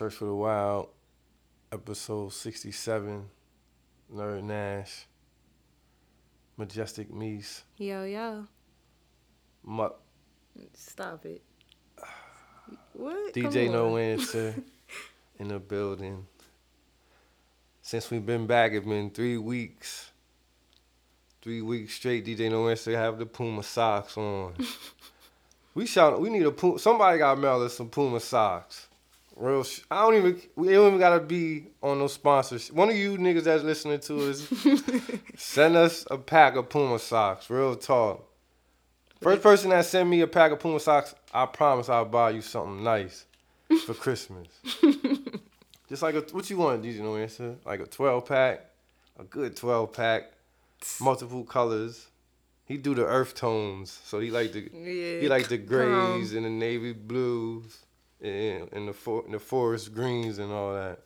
Church for the Wild, episode 67, Nerd Nash, Majestic Meese, Yo, yo. Mu- Stop it. What? Come DJ No on. Answer in the building. Since we've been back, it's been three weeks. Three weeks straight, DJ No Answer have the Puma socks on. we shout, we need a Puma, somebody got mail us some Puma socks. Real, sh- I don't even, we don't even gotta be on no sponsors. One of you niggas that's listening to us, send us a pack of Puma socks. Real talk. First person that send me a pack of Puma socks, I promise I'll buy you something nice for Christmas. Just like a, what you want, DJ No Answer? Like a 12 pack, a good 12 pack, multiple colors. He do the earth tones, so he like the Yeah. he like the grays calm. and the navy blues and, and the for, and the forest greens and all that.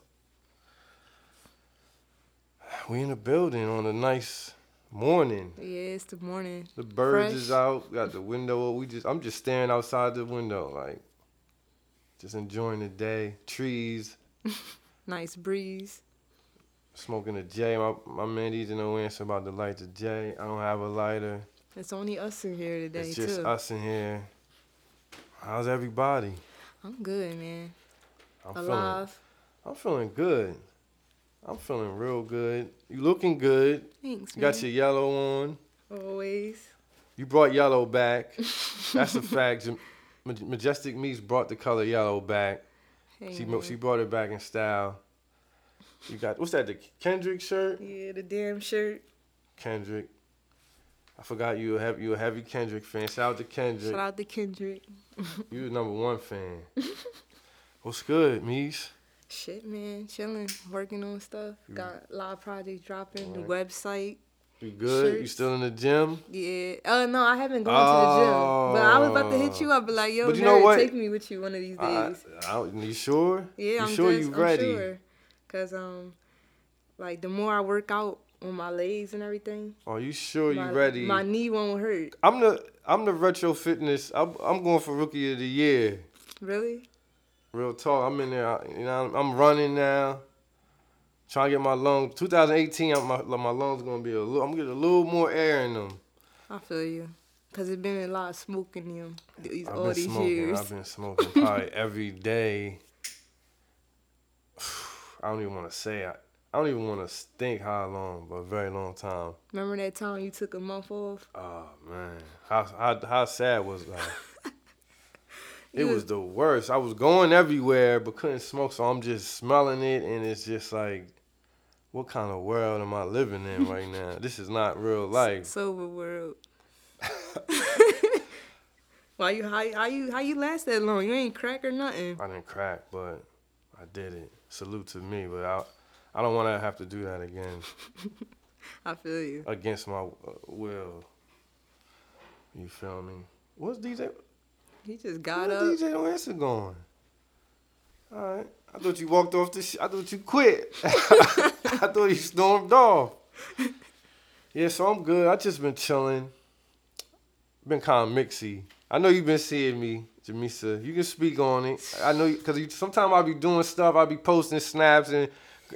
We in the building on a nice morning. Yeah, it's the morning. The birds Fresh. is out. Got the window. We just I'm just staring outside the window, like just enjoying the day. Trees, Nice breeze. smoking a J. My my man DJ no answer about the light the J. I don't have a lighter. It's only us in here today, it's just too. us in here. How's everybody? I'm good, man. I'm feeling Alive. I'm feeling good. I'm feeling real good. You looking good. Thanks, You man. got your yellow on. Always. You brought yellow back. That's a fact. Majestic Meese brought the color yellow back. Hey, She man. she brought it back in style. You got what's that? The Kendrick shirt. Yeah, the damn shirt. Kendrick. I forgot you a heavy you a heavy Kendrick fan. Shout out to Kendrick. Shout out to Kendrick. You the number one fan. what's good, Mies? Shit, man. Chilling. Working on stuff. Got a lot of projects dropping. The website. You good? You still in the gym? Yeah. Uh, no, I haven't gone to the gym. But I was about to hit you up, but like, yo, But you know what? take me with you one of these days. I, you sure? Yeah, you I'm sure just, you I'm ready? sure. Cause um, like the more I work out on my legs and everything, Are you sure you my, ready? My knee won't hurt. I'm the I'm the retro fitness. I'm, I'm going for rookie of the year. Really? Real talk. I'm in there. You know, I'm, running now. Trying to get my lungs. 2018, I'm- my my lungs gonna be a little. I'm gonna a little more air in them. I feel you. Cause it's been a lot of smoking in them these I've all these smoking. years. I've been smoking probably every day. I don't even want to say. I, I don't even want to think how long, but a very long time. Remember that time you took a month off? Oh man, how how how sad was that? It was the worst. I was going everywhere but couldn't smoke, so I'm just smelling it, and it's just like, what kind of world am I living in right now? This is not real life. Sober world. Why you how, how you how you last that long? You ain't crack or nothing. I didn't crack, but I did it. Salute to me, but I, I don't want to have to do that again I feel you. against my uh, will. You feel me? What's DJ? He just got Where up. DJ No Answer going? All right. I thought you walked off the. Sh- I thought you quit. I thought you stormed off. Yeah, so I'm good. I just been chilling. Been kind of mixy. I know you've been seeing me, Jamisa. You can speak on it. I know because sometimes I'll be doing stuff. I'll be posting snaps and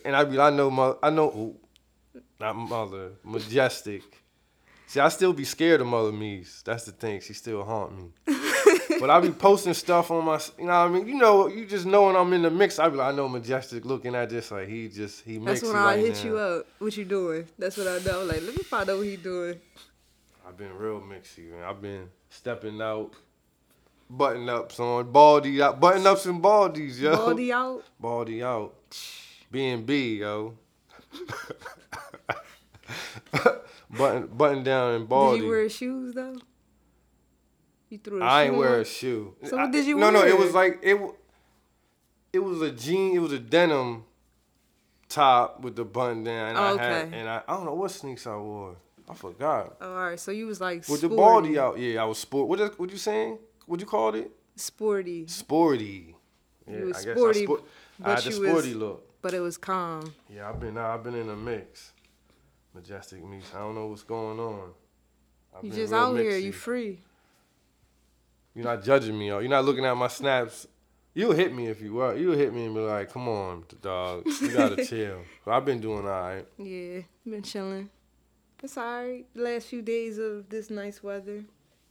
and I be I know my I know ooh, not mother majestic. See, I still be scared of Mother Me's. That's the thing. She still haunt me. but I be posting stuff on my, you know what I mean? You know, you just know when I'm in the mix, I be like, I know Majestic looking at this like he just, he That's when I right hit now. you up. What you doing? That's what I know. Like, let me find out what he doing. I've been real mixy, man. I've been stepping out, button ups on, baldy out, button ups and baldies, yo. Baldy out. Baldy out. B and B, yo. button button down and baldy. Did you wear shoes though? You threw a I shoe ain't wear on? a shoe. So what did you wear? no, No, it was like it. It was a jean. It was a denim top with the button down. And Oh, I had, okay. and I, I don't know what sneaks I wore. I forgot. Oh, all right, so you was like With the baldy out, yeah, I was sport. What what you saying? What you called it? Sporty, Sporty. Yeah, You was I guess sporty, I, sport, I but had the you was- sporty look. But it was calm. Yeah, I've been I've been in a mix. Majestic mix. I don't know what's going on. I've You just out here. You free. You're not judging me, yo. You're not looking at my snaps. You'll hit me if you were. You'll hit me and be like, "Come on, dog, you gotta chill." But I've been doing all right. Yeah, been chilling. It's alright. The last few days of this nice weather.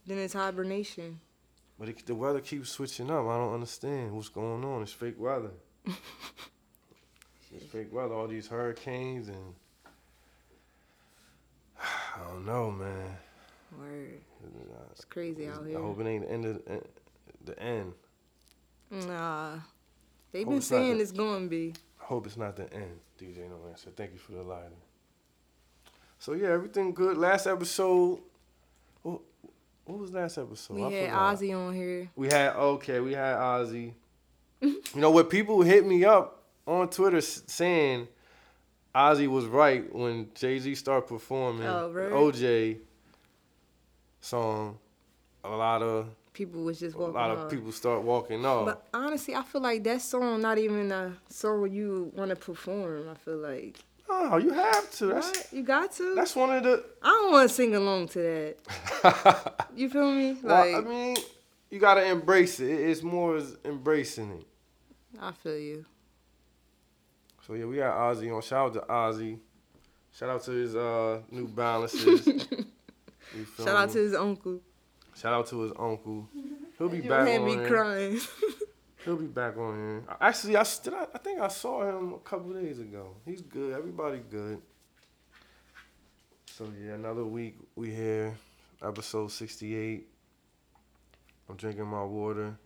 Then it's hibernation. But it, the weather keeps switching up. I don't understand what's going on. It's fake weather. it's fake weather. All these hurricanes and I don't know, man. Word. It's crazy out here. I hope it ain't the end of the, the end. Nah. They've Hope been it's saying the- it's gonna be. I hope it's not the end, DJ No Answer. Thank you for the lighting. So yeah, everything good. Last episode. What, what was last episode? We I had forgot. Ozzy on here. We had okay. We had Ozzy. you know what? People hit me up on Twitter saying Ozzy was right when Jay Z started performing Oh? OJ song. A lot of People was just walking. a lot off. of people start walking off. But honestly, I feel like that song not even a song you want to perform. I feel like oh, you have to. That's Right? you got to. that's one of the. I don't want to sing along to that. You feel me? Like well, I mean, you gotta embrace it. It's more as embracing it. I feel you. So yeah, we got Ozzy on. Shout out to Ozzy. Shout out to his uh, New Balances. Shout out me? to his uncle. Shout out to his uncle. He'll be back on me here. crying. He'll be back on here. Actually, I still, I think I saw him a couple days ago. He's good. Everybody good. So yeah, another week we here, episode sixty eight. I'm drinking my water.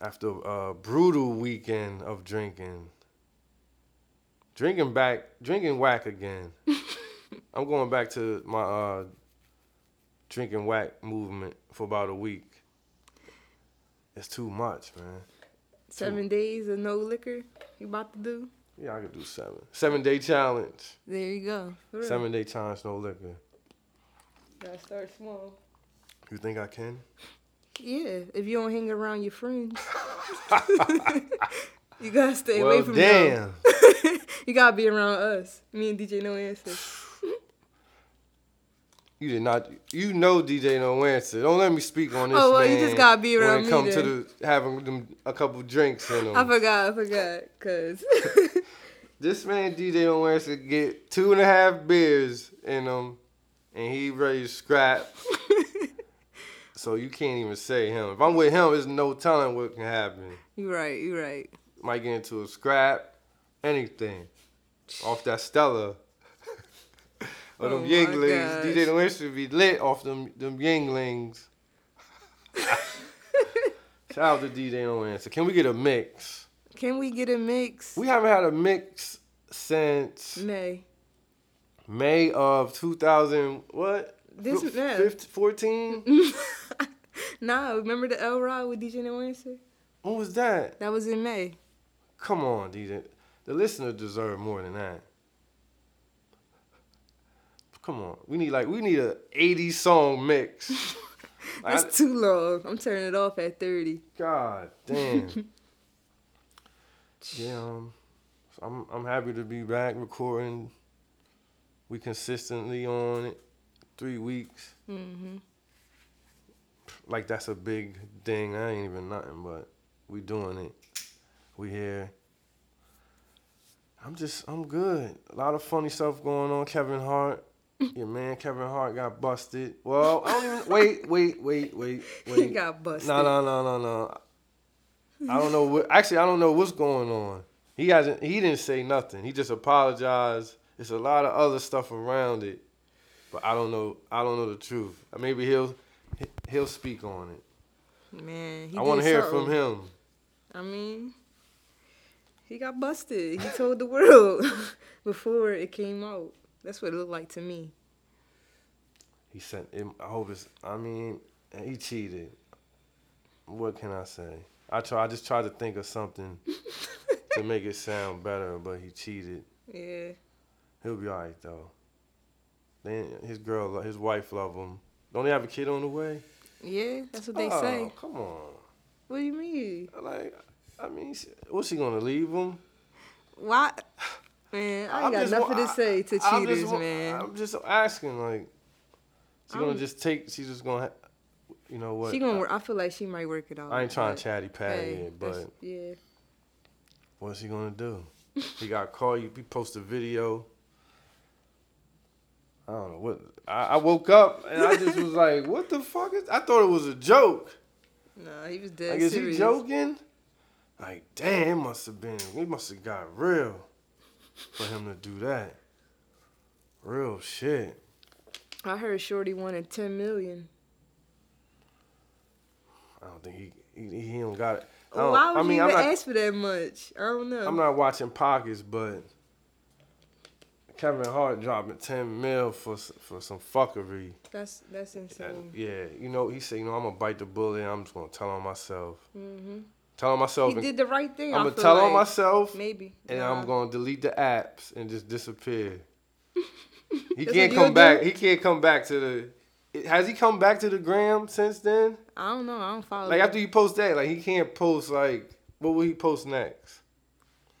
After a brutal weekend of drinking. Drinking back, drinking whack again. I'm going back to my uh, drinking whack movement for about a week. It's too much, man. Seven days of no liquor. You about to do? Yeah, I could do seven. Seven day challenge. There you go. Seven day challenge, no liquor. Gotta start small. You think I can? Yeah, if you don't hang around your friends, you gotta stay well, away from damn. them. You gotta be around us. Me and DJ No Answer. You did not. You know DJ No Answer. Don't let me speak on this Oh, well, you just gotta be around when it me come to the having them a couple drinks in them. I forgot. I forgot. Cause This man DJ No Answer get two and a half beers in him, and he ready to scrap. so you can't even say him. If I'm with him, there's no telling what can happen. You're right. you're right. Might get into a scrap, anything. Off that Stella. or Oh them my Yuenglings. DJ No Answer be lit off them them Yuenglings. Shout out to DJ No Answer. Can we get a mix? Can we get a mix? We haven't had a mix since May. May of 2000, what? This yeah. 15, 14? nah, remember the L Rod with DJ No Answer? When was that? That was in May. Come on, DJ. The listener deserve more than that. Come on. We need like we need a 80 song mix. Like, I- That's too long. I'm turning it off at 30. God damn. yeah, um, so I'm I'm happy to be back recording. We consistently on it, three weeks. Mm-hmm. Like that's a big thing. I ain't even nothing, but we doing it. We here. I'm just I'm good. A lot of funny stuff going on. Kevin Hart, your man Kevin Hart got busted. Well, I don't even wait, wait, wait, wait, wait. He got busted. No, no, no, no, no. I don't know what. Actually, I don't know what's going on. He hasn't. He didn't say nothing. He just apologized. There's a lot of other stuff around it, but I don't know. I don't know the truth. Maybe he'll he'll speak on it. Man, he I want to hear something. from him. I mean, he got busted. He told the world before it came out. That's what it looked like to me. He said, "I hope it's." I mean, he cheated. What can I say? I try. I just tried to think of something to make it sound better, but he cheated. Yeah. He'll be all right though. Then his girl, his wife, love him. Don't they have a kid on the way? Yeah, that's what they oh, say. Come on. What do you mean? Like, I mean, what's she gonna leave him? Why? Man, I I'm ain't got nothing wa- to say to I'm just cheaters, wa- man. I'm just asking, like, she gonna just take? She's just gonna ha- you know what? She gonna. work I feel like she might work it out. I ain't trying to chatty patty hey, it, but yeah. what's he gonna do? he got caught. He post a video. I don't know what. I, I woke up and I just was like, "What the fuck is?" I thought it was a joke. Nah, he was dead Like, is serious. he joking? Like, damn, it must have been. He must have got real for him to do that. Real shit. I heard Shorty wanted ten million. I don't think he he, he don't got it. I, don't- why would I mean, you even not, ask for that much? I don't know. I'm not watching pockets, but Kevin Hart dropping ten mil for for some fuckery. That's that's insane. yeah, you know, he said, you know, I'm gonna bite the bullet. I'm just gonna tell on myself. hmm Tell on myself. He did the right thing. I'm gonna tell on like. myself, Maybe. and Nah. I'm gonna delete the apps and just disappear. He can't come back. do? He can't come back to the. Has he come back to the gram since then? I don't know. I don't follow. Like him. after you post that, like he can't post like what will he post next?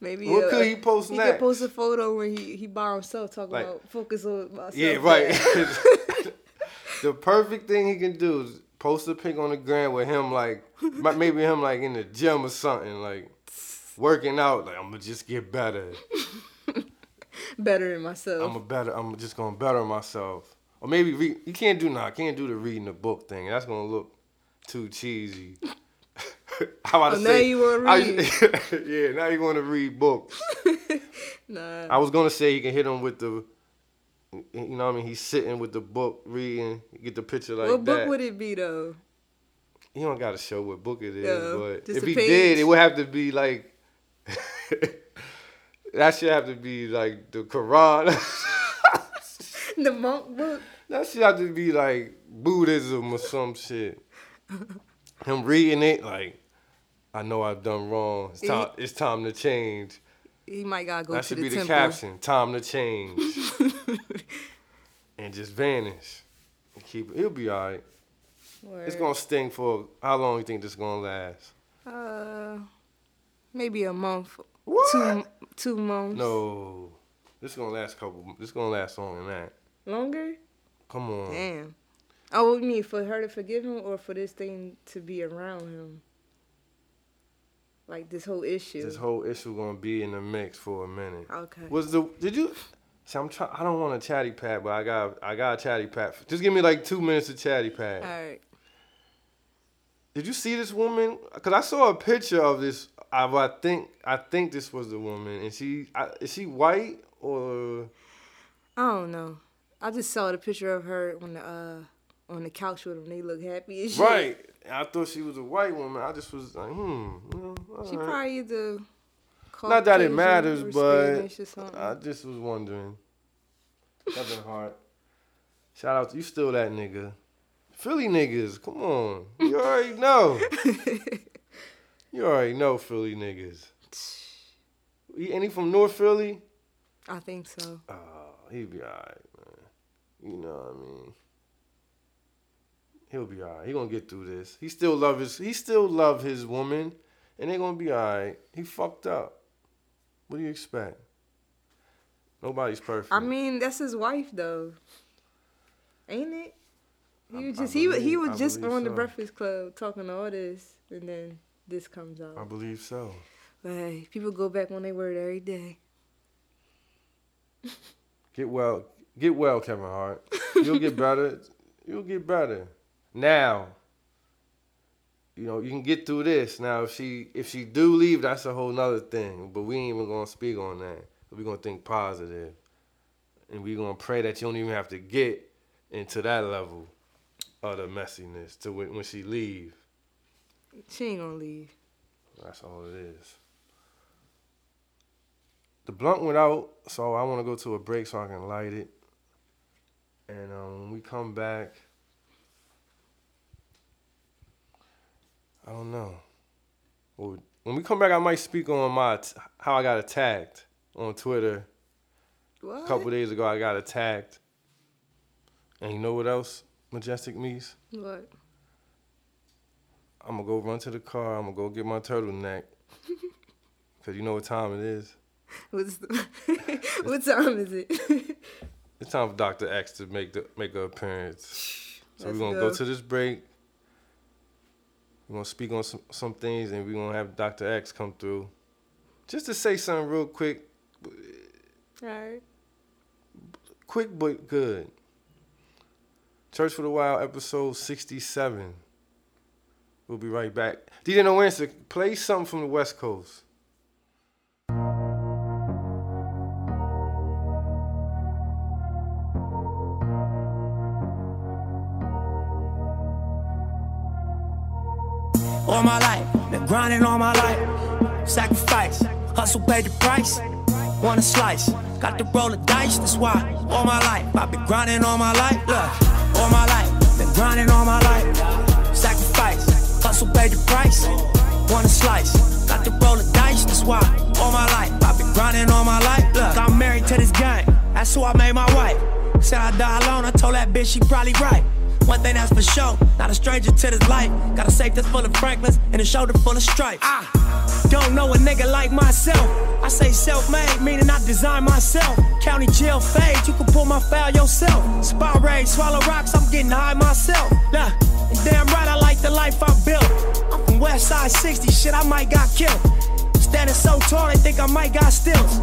Maybe. What uh, could he post He next? could post a photo when he he by himself talking Like- about focus on myself. Yeah, right. the perfect thing he can do is post a pic on the gram with him like maybe him like in the gym or something like working out. Like I'm gonna just get better. Better than myself. I'm a better. I'm just gonna better myself. Or maybe read. You can't do nah. Can't do the reading the book thing. That's gonna look too cheesy. How about Oh, to now say? you wanna I- read. yeah, now you want to read books. nah. I was gonna say you can hit him with the. You know what I mean? He's sitting with the book reading. Get the picture like what that. book would it be though? He don't got to show what book it is, Yeah, but if he page. did, it would have to be like. that should have to be like the Quran. The monk book. that should have to be like Buddhism or some shit. Him reading it like, I know I've done wrong. It's time. It's time to change. He might gotta go that to should be the caption. Time to change. and just vanish. And keep. He'll be alright. It's gonna sting for how long you think this gonna last? Uh, maybe a month. What? Two two months. No, this gonna last a couple. This gonna last longer than that. Longer. Come on. Damn. Oh, you mean for her to forgive him, or for this thing to be around him? Like this whole issue. This whole issue gonna be in the mix for a minute. okay. Was the did you? See, I'm trying. I don't want a chatty pat, but I got I got a chatty pat. Just give me like two minutes of chatty pat. All right. Did you see this woman? Cause I saw a picture of this. I, I think I think this was the woman, and she I, is she white or I don't know. I just saw the picture of her on the uh on the couch with him. They look happy as shit. right? I thought she was a white woman. I just was like, hmm. well, all She right. probably either. Not that it matters, but Spanish or something. I just was wondering. Kevin Hart. Shout out to you, still that nigga. Philly niggas, come on. You already know. you already know Philly niggas. He, ain't from North Philly? I think so. Oh, he be alright, man. You know what I mean? He'll be alright. He gonna get through this. He still love his. He still love his woman, and they gonna be alright. He fucked up. What do you expect? Nobody's perfect. I mean, that's his wife though, ain't it? He was I just he was he believe- was I just believe on the. Breakfast Club talking all this, and then this comes out. I believe so. But hey, people go back on their word every day. Get well. Get well, Kevin Hart. You'll get better. You'll get better. Now. You know, you can get through this. Now if she if she do leave, that's a whole nother thing. But we ain't even gonna speak on that. We're gonna think positive. And we're gonna pray that you don't even have to get into that level of the messiness to when, when she leave. She ain't gonna leave. That's all it is. The blunt went out, so I want to go to a break so I can light it. And um, when we come back, I don't know. Well, when we come back, I might speak on my t- how I got attacked on Twitter. What? A couple days ago, I got attacked. And you know what else, Majestic Meese? What? I'm gonna go run to the car. I'm gonna go get my turtleneck. Cause you know what time it is. What's the, what time is it? It's time for Dr. X to make the make an appearance. So Let's we're gonna go. go to this break. We're gonna speak on some, some things and we're gonna have Dr. X come through. Just to say something real quick, right. quick but good. Church for the Wild, episode 67. We'll be right back. DJ No Answer, play something from the West Coast. Grinding all my life. Sacrifice, hustle paid the price. Want a slice, got to roll the dice. That's why all my life I've been grinding all my life. Look, all my life, been grinding all my life. Sacrifice, hustle paid the price. Want a slice, got to roll the dice. That's why all my life I've been grinding all my life. Look, I'm married to this game. That's who I made my wife. Said I die alone. I told that bitch she probably right. One thing that's for sure, not a stranger to this life. Got a safe that's full of Franklins and a shoulder full of stripes. I don't know a nigga like myself. I say self-made, meaning I design myself. County jail fade, you can pull my file yourself. Spot raid, swallow rocks, I'm getting high myself. Nah, and damn right I like the life I built. I'm from West Side 60, shit I might got killed. Standing so tall, they think I might got stills.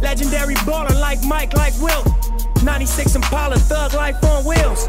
Legendary baller like Mike, like Wilt. 96 Impala, thug life on wheels.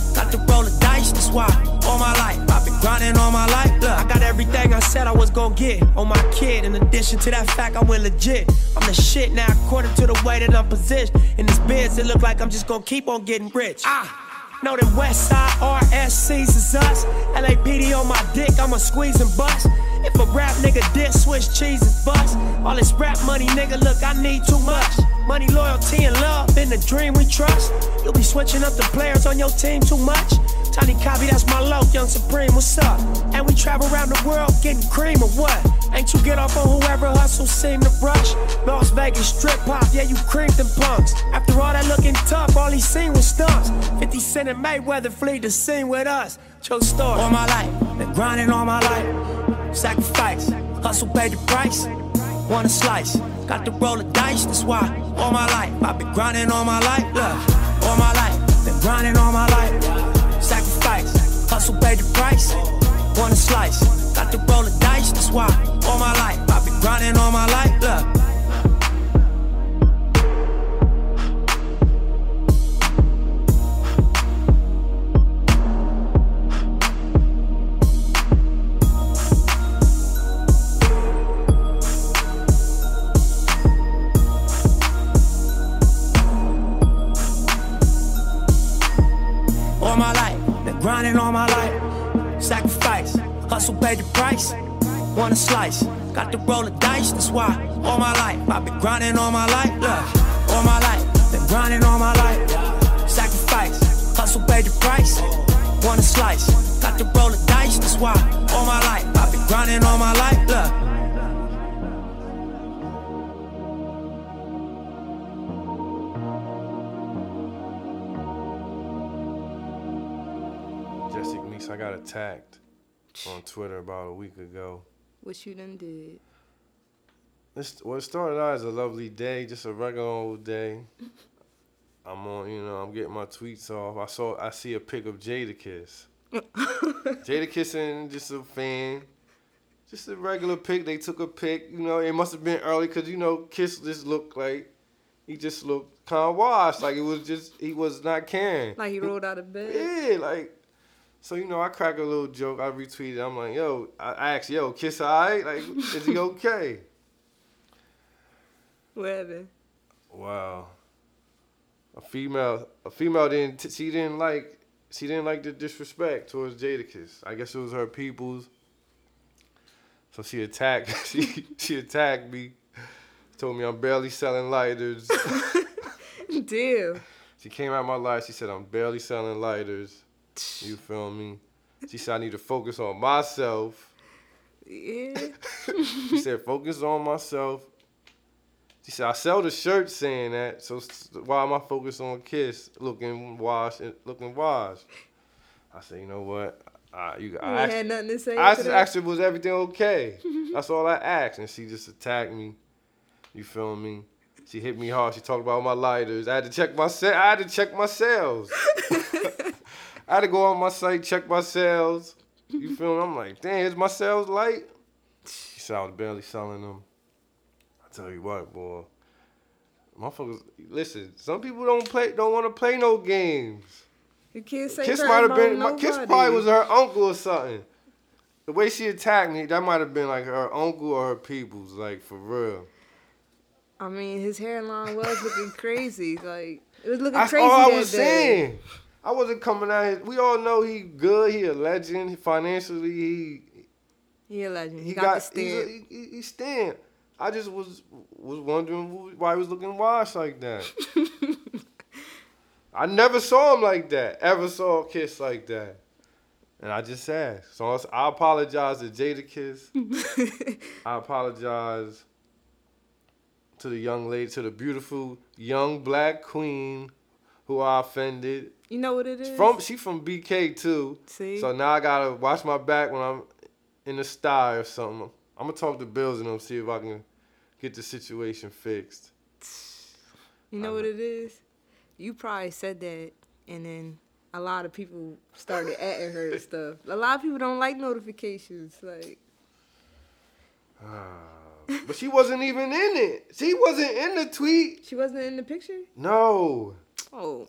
got to roll the dice, that's why. All my life, I've been grinding all my life. Look, I got everything I said I was gonna get on my kid. In addition to that fact, I went legit. I'm the shit now, according to the way that I'm positioned. In this biz, it look like I'm just gonna keep on getting rich. Ah! Know them West Side RSCs is us. LAPD on my dick, I'ma squeeze and bust. If a rap nigga diss, switch cheese and bust. All this rap money, nigga, look, I need too much. Money, loyalty, and love in the dream we trust. You'll be switching up the players on your team too much. Tiny copy, that's my low, young supreme, what's up? And we travel around the world getting cream or what? Ain't you get off on whoever hustle seem to rush? Las Vegas strip pop, yeah, you creamed them punks. After all that looking tough, all he seen was stunts. 50 Cent and Mayweather flee the scene with us. True story. All my life, been grinding all my life. Sacrifice, hustle paid the price. Want a slice, got to roll the dice, that's why. All my life, I've been grinding all my life. Look, all my life, been grinding all my life. Sacrifice, hustle paid the price. Want a slice, got to roll the dice, that's why. All my life, I've been grinding all my life. Look. Want a slice, got to roll the dice, that's why. All my life, I've been grinding all my life. Look, all my life, been grinding all my life. Sacrifice, hustle paid the price. Want a slice, got to roll the dice, that's why. All my life, I've been grinding all my life. Look. Jessica Meeks, I got attacked on Twitter about a week ago. What you done did? It's, well, it started out as a lovely day, just a regular old day. I'm on, you know, I'm getting my tweets off. I saw, I see a pic of Jadakiss. Jadakiss and just a fan, just a regular pic. They took a pic, you know. It must have been early because you know, Kiss just looked like he just looked kind of washed, like it was just he was not caring. Like he rolled out of bed? Yeah, like. So you know, I crack a little joke. I retweeted. I'm like, yo, I asked, yo, Kiss, alright? Like, is he okay? Whatever. Wow. A female, a female didn't. She didn't like. She didn't like the disrespect towards Jadakiss. I guess it was her people's. So she attacked. She she attacked me. Told me I'm barely selling lighters. Damn. she came out my life. She said I'm barely selling lighters. You feel me? She said I need to focus on myself. Yeah. She said, focus on myself. She said, I sell the shirt saying that, so why am I focused on Kiss looking washed and looking washed? I said, you know what? I, you, I, asked, had nothing to say. I just asked her, was everything okay? That's all I asked. And she just attacked me. You feel me? She hit me hard. She talked about my lighters. I had to check my se- I had to check my sales. I had to go on my site, check my sales. You feel me? I'm like, damn, is my sales light? She said I was barely selling them. I tell you what, boy. Motherfuckers, listen. Some people don't play, don't want to play no games. You can't say Kiss might have been. My, Kiss probably was her uncle or something. The way she attacked me, that might have been like her uncle or her people's, like for real. I mean, his hairline was looking crazy. Like it was looking That's crazy all I was day. saying. I wasn't coming out here. We all know he good. He a legend. Financially, he He a legend. He, he got, got, the stamp. He, he, he stand. I just was was wondering why he was looking washed like that. I never saw him like that. Ever saw a kiss like that. And I just asked. So I apologize to Jadakiss. I apologize to the young lady, to the beautiful young black queen who I offended. You know what it is? From she from BK too. See? So now I gotta watch my back when I'm in the sty or something. I'm gonna talk to Bills and them see if I can get the situation fixed. You know what it is? You probably said that, and then a lot of people started at her and stuff. A lot of people don't like notifications. Like, ah, But she wasn't even in it. She wasn't in the tweet. she wasn't in the picture? No. Oh.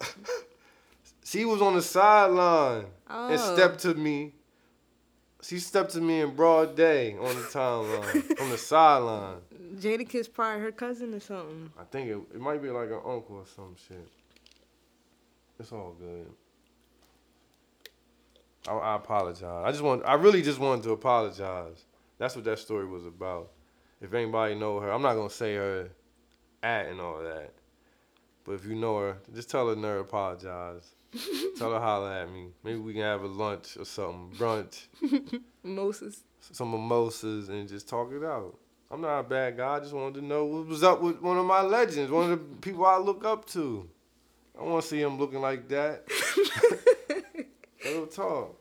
She was on the sideline and Oh. stepped to me. She stepped to me in broad day on the timeline from the sideline. Jadakiss probably her cousin or something. I think it, it might be like an uncle or some shit. It's all good. I, I apologize. I just want. I really just wanted to apologize. That's what that story was about. If anybody know her, I'm not gonna say her at and all that. But if you know her, just tell her nerd apologize. tell her holler at me. Maybe we can have a lunch or something, brunch, mimosas. some mimosas, and just talk it out. I'm not a bad guy. I just wanted to know what was up with one of my legends, one of the people I look up to. I want to see him looking like that. Real talk.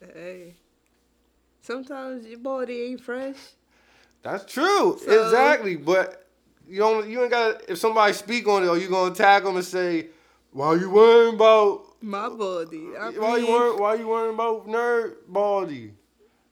Hey. Sometimes your body ain't fresh. That's true. So- exactly. But you don't. You ain't got. If somebody speak on it, or you gonna tag them and say, "Why you worrying about? My body. I why you mean, worrying? Why you worrying about nerd body?"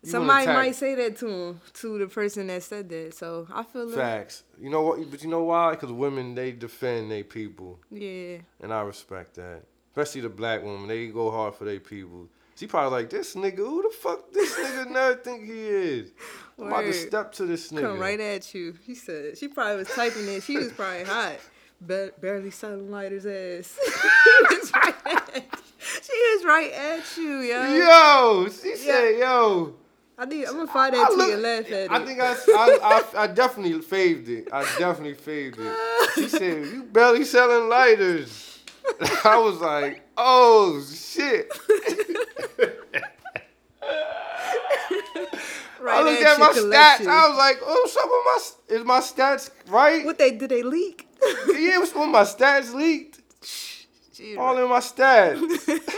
You Somebody might say that to him, to the person that said that. So I feel like, Facts. You know what? But you know why? Because women they defend their people. yeah. And I respect that. Especially the black woman. They go hard for their people. She probably like, this nigga, who the fuck this nigga nerd think he is? I'm about to step to this nigga. Come right at you. He said she probably was typing it. She was probably hot. Ba- barely selling lighters ass. she is right at She was right at you, yo. Yo, she said, yo. I need. I'm gonna find I that to look- and laugh at I it. think I, I, I, I definitely faved it. I definitely faved it. She said, you barely selling lighters. I was like, oh, shit. Right I looked at my stats. I was like, oh, some of my, is my stats right? what they did they leak? Yeah, it was when my stats leaked. she, All right, in my stats.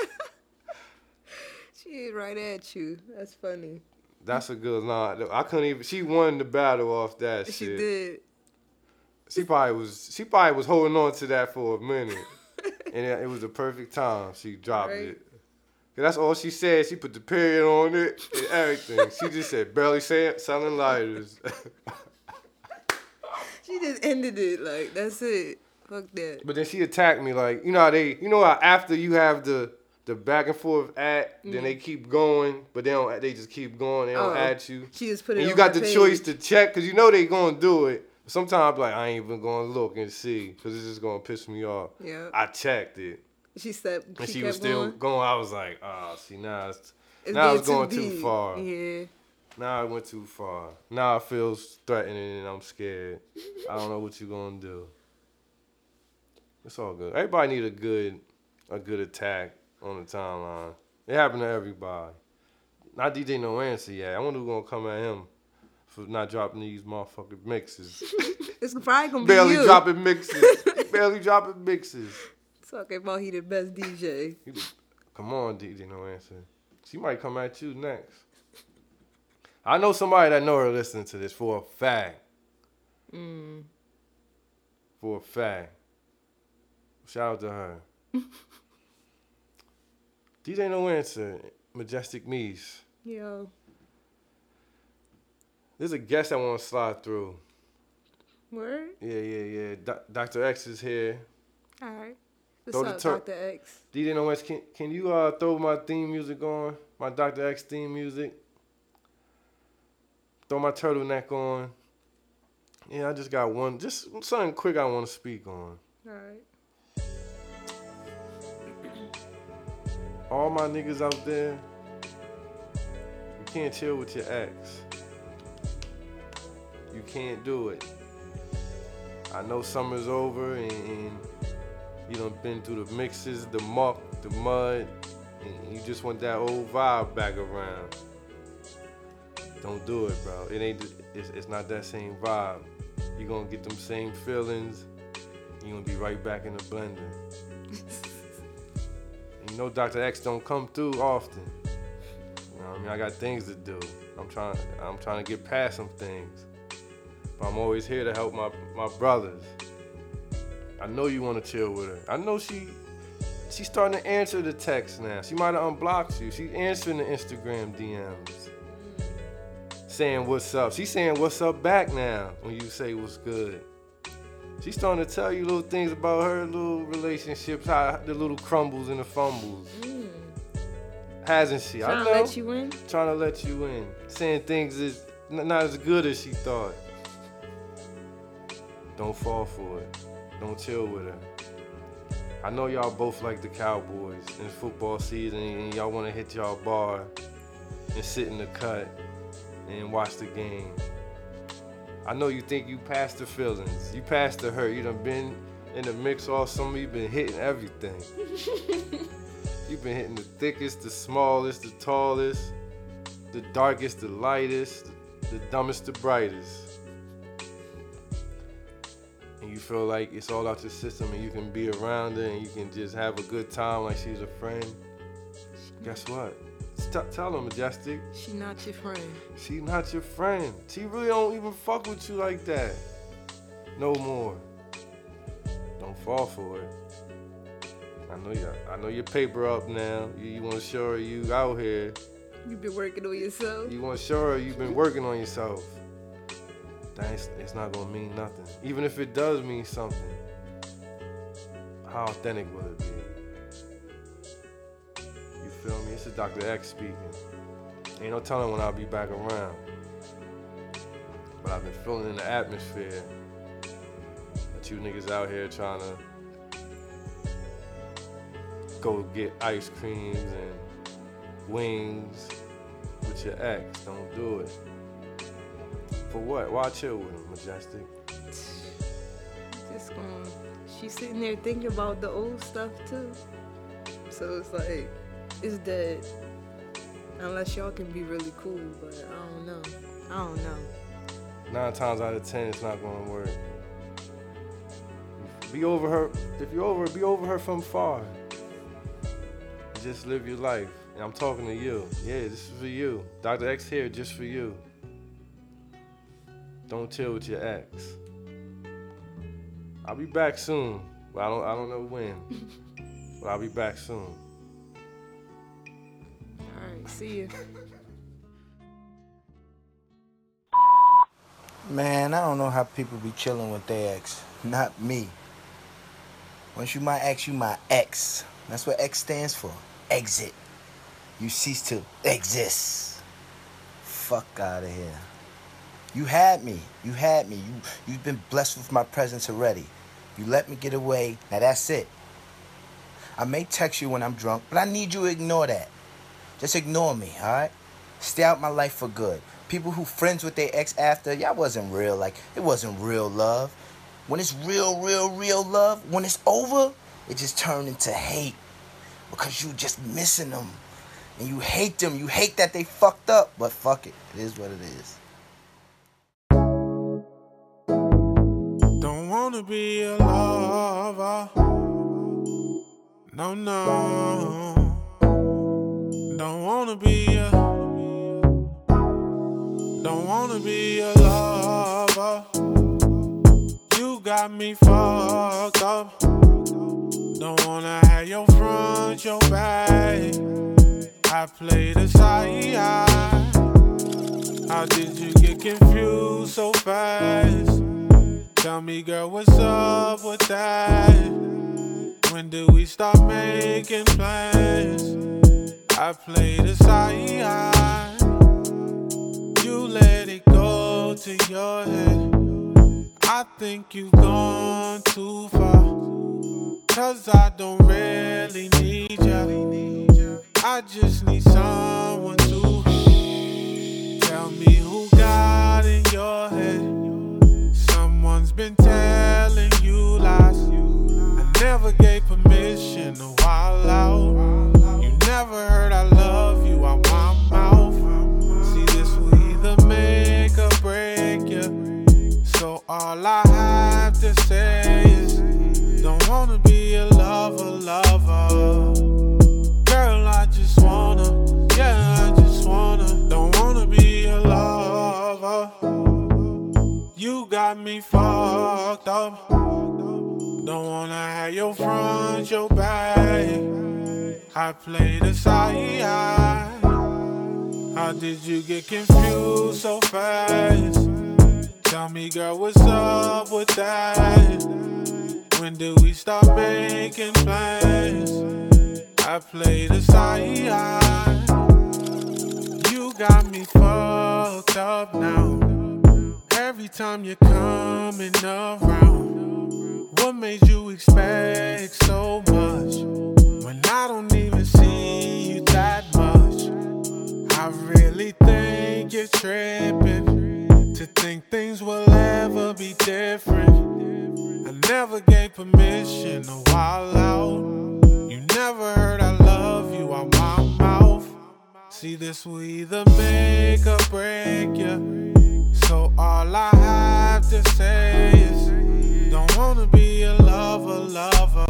she right at you. That's funny. That's a good line. I couldn't even. She won the battle off that She shit. did. She probably was. She probably was holding on to that for a minute, and it, it was the perfect time. She dropped Right. it. 'Cause that's all she said. She put the period on it and everything. she just said barely say, selling lighters. She just ended it like that's it. Fuck that. but then she attacked me like you know how they you know how after you have the the back and forth at then they keep going but they don't they just keep going they don't Mm-hmm. Oh. at you. She just put it. And you got the page. choice to check because you know they gonna do it. Sometimes like I ain't even gonna look and see because it's just gonna piss me off. Yeah. I checked it She and she, she, kept was still going. going. I was like, oh, see now it's, It's now it's going too deep. far. Yeah. Now I went too far. Now it feels threatening and I'm scared. I don't know what you're gonna do. It's all good. Everybody need a good a good attack on the timeline. It happened to everybody. Not DJ No Answer yet. I wonder who's gonna come at him for not dropping these motherfucking mixes. It's probably gonna be Barely you. dropping mixes. Barely dropping mixes. Talking about he the best DJ. You- Come on, DJ No Answer. She might come at you next. I know somebody that know her listening to this for a fact. Mm. For a fact. Shout out to her. DJ No Answer, Majestic Meese. Yo, There's a guest I want to slide through. word. Yeah, yeah, yeah. Do- Dr. X is here. All right. Throw What's the up, tur- Dr. X? DJ No Answer, can, can you uh, throw my theme music on? My Dr. X theme music? Throw my turtleneck on. Yeah, I just got one. Just something quick I want to speak on. All right. all my niggas out there, you can't chill with your ex. You can't do it. I know summer's over and, and you done been through the mixes, the muck, the mud, and you just want that old vibe back around. Don't do it, bro. It ain't. It's, it's not that same vibe. You gonna get them same feelings. You gonna be right back in the blender. You know Dr. X don't come through often. You know I mean? I got things to do. I'm trying I'm trying to get past some things. But I'm always here to help my, my brothers. I know you want to chill with her. I know she she's starting to answer the text now. She might have unblocked you. She's answering the Instagram DMs. Saying what's up. She's saying what's up back now when you say what's good. She's starting to tell you little things about her little relationships, how the little crumbles and the fumbles. Mm. Hasn't she? I Trying know. to let you in? Trying to let you in. Saying things is not as good as she thought. Don't fall for it. Don't chill with her. I know y'all both like the Cowboys in football season and y'all want to hit y'all bar and sit in the cut and watch the game. I know you think you passed the feelings. You passed the hurt. You done been in the mix all summer. You been hitting everything. You've been hitting the thickest, the smallest, the tallest, the darkest, the lightest, the dumbest, the brightest. You feel like it's all out your system and you can be around her and you can just have a good time like she's a friend. Guess what? Tell her, Majestic. She not your friend. She not your friend. She really don't even fuck with you like that. No more. Don't fall for it. I know you. I know your paper up now. You, you want to show her you out here. You been working on yourself. You want to show her you've been working on yourself. That's it's not gonna mean nothing. Even if it does mean something, how authentic will it be? You feel me? This is Dr. X speaking. Ain't no telling when I'll be back around. But I've been feeling in the atmosphere that you niggas out here trying to go get ice creams and wings with your ex. Don't do it. For what? Why chill with him, Majestic? Just going. She's sitting there thinking about the old stuff too. So it's like, it's dead. Unless y'all can be really cool, but I don't know. I don't know. Nine times out of ten, it's not gonna work. Be over her. If you're over, be over her from far. Just live your life. And I'm talking to you. Yeah, this is for you. Dr. X here just for you. Don't chill with your ex. I'll be back soon. But I don't I don't know when. but I'll be back soon. Alright, see you. Man, I don't know how people be chilling with their ex. Not me. Once you my ex, you my ex. That's what X stands for. Exit. You cease to exist. Fuck out of here. You had me. You had me. You you've been blessed with my presence already. You let me get away. Now that's it. I may text you when I'm drunk, but I need you to ignore that. Just ignore me, alright? Stay out my life for good. People who friends with their ex after, y'all wasn't real. Like, it wasn't real love. When it's real, real, real love, when it's over, it just turned into hate. Because you just missing them. And you hate them. You hate that they fucked up. But fuck it. It is what it is. Wanna be a lover. No, no. Don't wanna be a. Don't wanna be a lover. You got me fucked up. Don't wanna have your front, your back. I play the side. How did you get confused so fast? Tell me, girl, what's up with that? When do we stop making plans? I play the side. You let it go to your head. I think you've gone too far. Cause I don't really need ya. I just need someone to tell me who got in your head. Been telling you lies. I never gave permission to wild out. You never heard I love you out my mouth. See, this will either make or break you. So all I have got me fucked up. Don't wanna have your front, your back. I play the side. How did you get confused so fast? Tell me, girl, what's up with that? When do we stop making plans? I play the side. You got me fucked up now. Every time you're coming around, what made you expect so much when I don't even see you that much? I really think you're tripping to think things will ever be different. I never gave permission to wild out. You never heard I love you out my mouth. See, this will either make or break you. So all I have to say is, don't wanna be a lover, lover.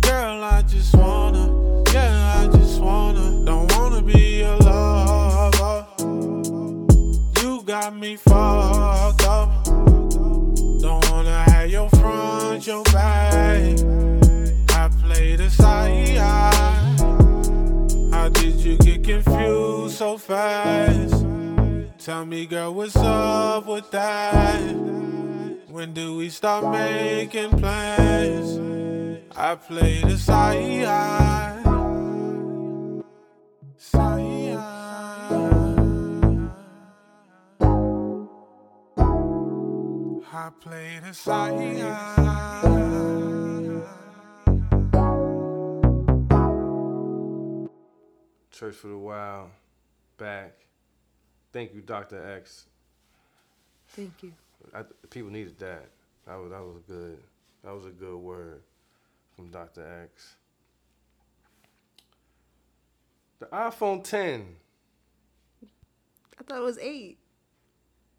Girl, I just wanna, yeah, I just wanna, don't wanna be a lover. You got me fucked up. Don't wanna have your front, your back. I play the side. How did you get confused so fast? Tell me, girl, what's up with that? When do we start making plans? I play the side. I play the side. Church for the Wild, back. Thank you, Dr. X. Thank you. I, people needed that. That was that was good. That was a good word from Dr. X. The iPhone 10. I thought it was eight.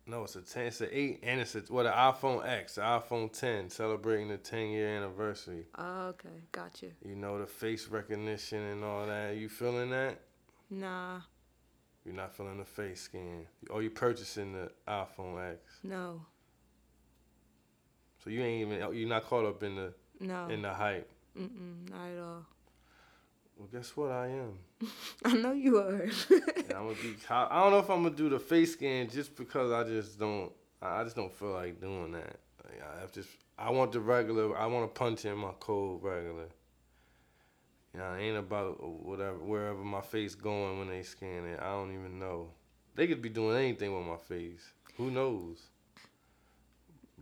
No, it's a 10. It's an 8 and it's a well, the iPhone X, the iPhone 10, celebrating the 10 year anniversary. Oh, okay, gotcha. You know the face recognition and all that. You feeling that? Nah, You're not feeling the face scan. Oh, or you purchasing the iPhone X. no, So you ain't even oh, you're not caught up in the no. in the hype. Mm-mm, not at all. Well, guess what? I am. I know you are. I'm gonna be. I don't know if I'm gonna do the face scan just because I just don't. I just don't feel like doing that. Like, I have just. I want the regular. I want to punch in my code regular. You know, it ain't about whatever wherever my face going when they scan it. I don't even know. They could be doing anything with my face. Who knows?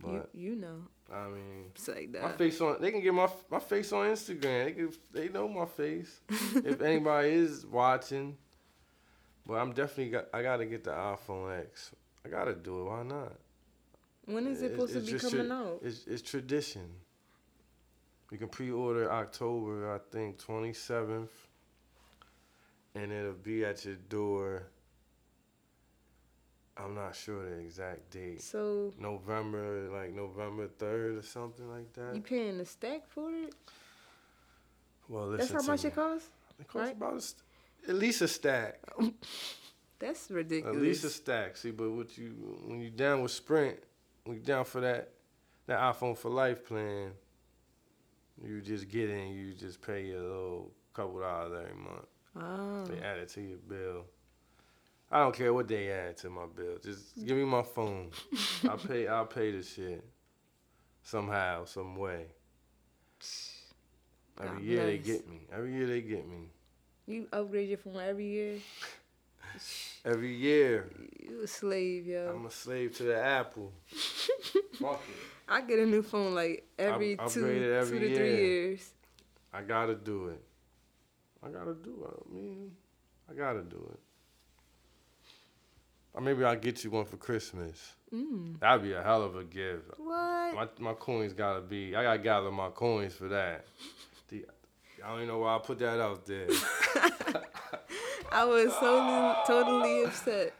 But you know. I mean, It's like my face on. They can get my my face on Instagram. They can. They know my face. if anybody is watching, but I'm definitely got. I gotta get the iPhone X. I gotta do it. Why not? When is it It's- supposed to be coming tra- out? It's it's tradition. We can pre-order October, I think, 27th, and it'll be at your door. I'm not sure the exact date. So November, like November third or something like that. you paying a stack for it? well, listen. That's how much me. it costs. It costs right? about a st- at least a stack. That's ridiculous. At least a stack. See, but what you when you down with Sprint, when you down for that that iPhone for life plan, you just get in, you just pay a little couple dollars every month. oh. They add it to your bill. I don't care what they add to my bill. Just give me my phone. I'll pay I'll pay the shit. Somehow, some way. Every God year they get me. Every year they get me. You upgrade your phone every year. Every year. You a slave, yo. I'm a slave to the Apple. Fuck it. I get a new phone like every I two, every two to three years. I gotta do it. I gotta do it. I mean, I gotta do it. Or maybe I'll get you one for Christmas. Mm. That'd be a hell of a gift. What? My my coins gotta be. I gotta gather my coins for that. The, I don't even know why I put that out there. I was totally, totally upset.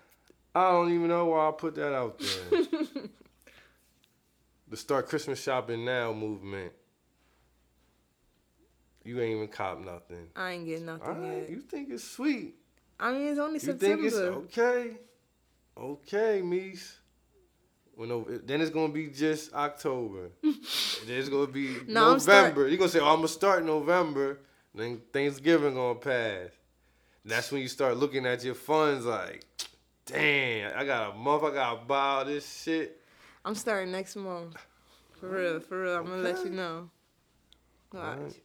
I don't even know why I put that out there. the start Christmas shopping now movement. You ain't even cop nothing. I ain't getting nothing right, yet. you think it's sweet. I mean, it's only You September. think it's okay? Okay, Meese. When no, then it's gonna be just October. then it's gonna be No, I'm start- November. You're gonna say, "Oh, I'm gonna start November." Then Thanksgiving gonna pass. That's when you start looking at your funds like, "Damn, I got a month. I gotta buy all this shit." I'm starting next month. For real, for real. I'm gonna let you know. Watch. Alright.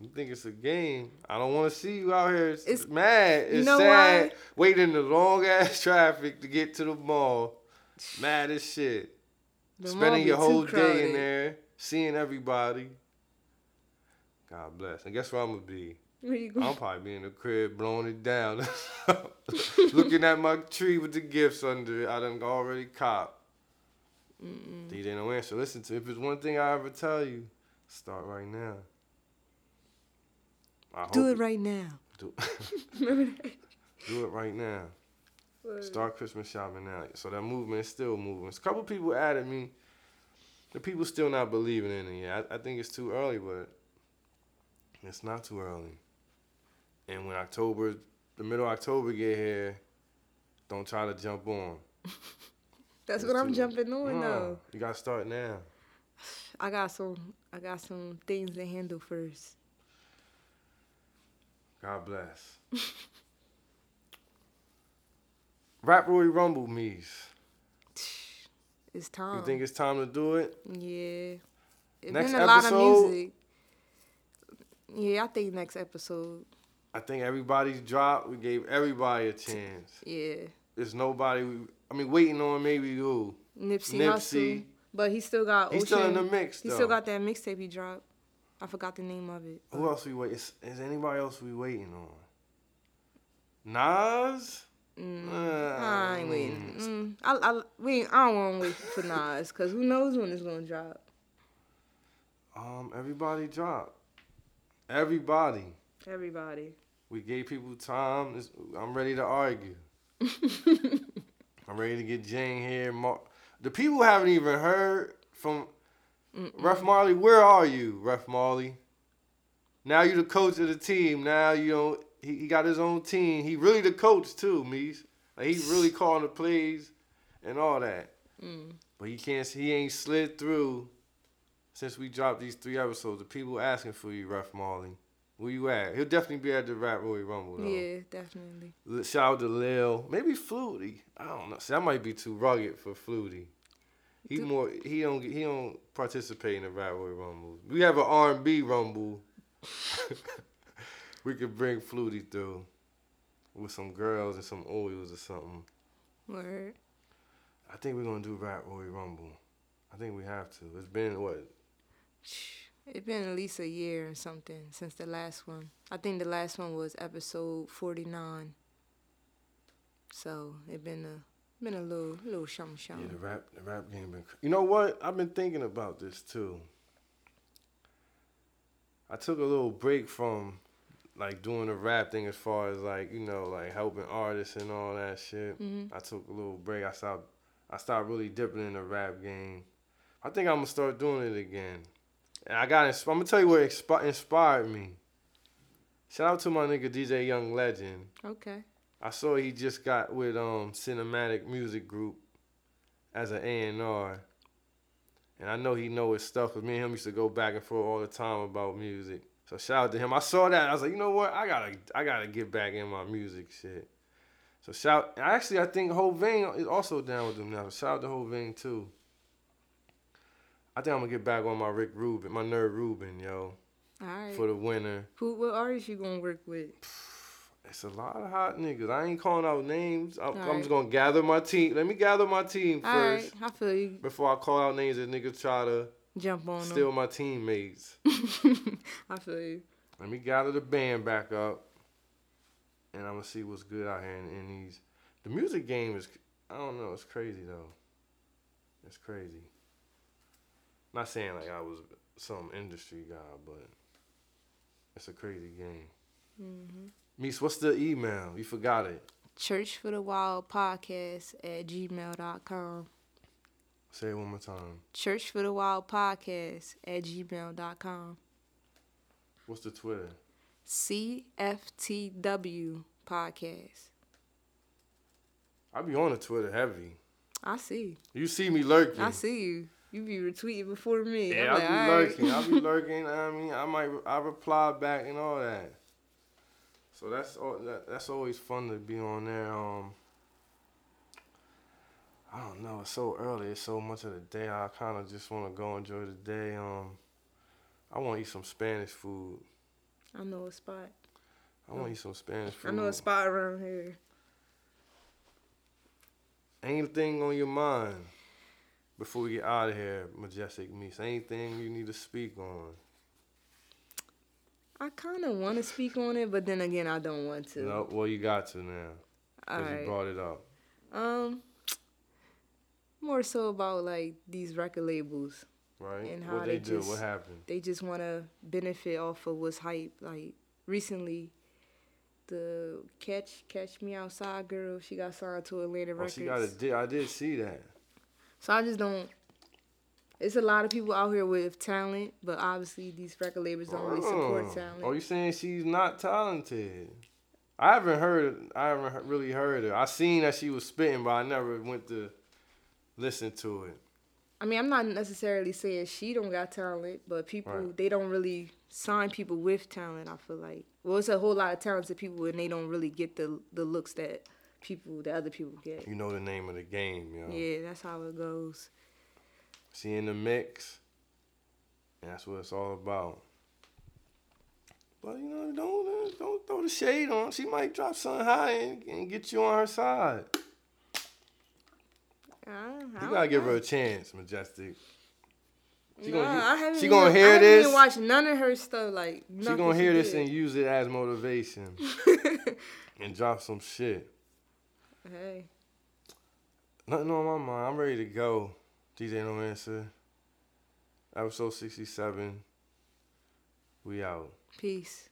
You think it's a game? I don't want to see you out here it's It's- mad. It's know sad. why? Waiting the long ass traffic to get to the mall. Mad as shit. The Spending your whole day in there, seeing everybody. God bless. And guess where I'm gonna be? Where you going? I'll probably be in the crib blowing it down, looking at my tree with the gifts under it. I done already cop. DJ no answer. Listen to if it's one thing I ever tell you, start right now. I Do it right now. Do, do it right now. Start Christmas shopping now. So that movement is still moving. A couple people added me. The people still not believing in it yet. I, I think it's too early, but it's not too early. And when October, the middle of October get here, don't try to jump on. That's what I'm too- jumping on No, though. You gotta start now. I got some. I got some things to handle first. God bless. Rap Roy Rumble me's. It's time. You think it's time to do it? Yeah. It's Next been a lot episode- of music. Yeah, I think next episode. I think everybody's dropped. We gave everybody a chance. Yeah. There's nobody. I mean, waiting on maybe who. Nipsey, Nipsey. Hussle. But he still got He's Ocean. still in the mix, He still got that mixtape he dropped. I forgot the name of it. Who else we wait? Is, is anybody else we waiting on? Nas. Mm, Uh, I ain't waiting. Mm, I, I, we, I don't want to wait for Nas because who knows when it's gonna drop. Um, everybody dropped. Everybody. Everybody. We gave people time. It's- I'm ready to argue. I'm ready to get Jane here. Mar- the people haven't even heard from Ref Marley. Where are you, Ref Marley? Now you the coach of the team. Now you know he, he got his own team. He really the coach too, Meese. Like he really calling the plays and all that. Mm. But he can't. He ain't slid through since we dropped these three episodes. The people asking for you, Ref Marley. Where you at? He'll definitely be at the Rap Roy Rumble though. Yeah, definitely. Shout out to Lil. Maybe Flutie. I don't know. See, that might be too rugged for Flutie. He more he don't he don't participate in the Rap Roy Rumble. We have an R and B Rumble. we could bring Flutie through with some girls and some oils or something. Word. I think we're gonna do Rap Roy Rumble. I think we have to. It's been what? It's been at least a year or something since the last one. I think the last one was episode forty nine. So it's been a been a little little something Yeah, something. the rap the rap game been. You know what? I've been thinking about this too. I took a little break from like doing the rap thing as far as like you know like helping artists and all that shit. Mm-hmm. I took a little break. I stopped. I started really dipping in the rap game. I think I'm gonna start doing it again. And I got. Insp- I'm gonna tell you what inspi- inspired me. Shout out to my nigga DJ Young Legend. Okay. I saw he just got with um Cinematic Music Group as an A and R, and I know he know his stuff. Cause me and him used to go back and forth all the time about music. So shout out to him. I saw that. I was like, you know what? I gotta I gotta get back in my music shit. So shout. Actually, I think Hovain is also down with them now. So shout out to Hovain too. I think I'm gonna get back on my Rick Rubin, my nerd Rubin, yo, All right. for the winner. Who? What artist you gonna work with? It's a lot of hot niggas. I ain't calling out names. I'm, I'm Alright. just gonna gather my team. Let me gather my team All first right. I feel you. before I call out names that niggas try to Jump on steal my teammates. I feel you. Let me gather the band back up, and I'm gonna see what's good out here in, in these. The music game is, I don't know, it's crazy though. It's crazy. Not saying like I was some industry guy, but it's a crazy game. Mm-hmm. Meese, what's the email? You forgot it. Church for the Wild podcast at gmail.com. Say it one more time. Church for the Wild podcast at gmail.com. What's the Twitter? CFTW podcast. I be on the Twitter heavy. I see. You see me lurking. I see you. You be retweeting before me. Yeah, I'm I like, be all right. lurking. I be lurking. I mean, I might I reply back and all that. So that's all. That, that's always fun to be on there. Um, I don't know. It's so early. It's so much of the day. I kind of just want to go enjoy the day. Um, I want to eat some Spanish food. I know a spot. I want to eat some Spanish food. I know a spot around here. Anything on your mind before we get out of here, Majestic Meese? Anything you need to speak on? I kind of want to speak on it, but then again, I don't want to. No, well, you got to now. Because you brought it up. Um, more so about like these record labels. Right? And what how they, they do? just- What happened? They just want to benefit off of what's hype. Like recently, the Catch Catch Me Outside girl, she got signed to Atlantic Oh, she got a I did see that. So I just don't. It's a lot of people out here with talent, but obviously these record labels don't really support Oh. talent. Oh, you saying she's not talented? I haven't heard. I haven't really heard her. I seen that she was spitting, but I never went to listen to it. I mean, I'm not necessarily saying she don't got talent, but people Right. they don't really sign people with talent. I feel like well, it's a whole lot of talented people, and they don't really get the the looks that people that other people get. You know the name of the game, yo. Yeah, that's how it goes. She in the mix, and that's what it's all about. But you know, don't uh, don't throw the shade on. She might drop something high and, and get you on her side. I, I You gotta give know. her a chance, Majestic. She Nah, gonna, I haven't she gonna I hear haven't this. Even watched none of her stuff. Like She gonna hear this did. and use it as motivation and drop some shit. Hey, Nothing on my mind. I'm ready to go. DJ No Answer. Episode 67. We out. peace.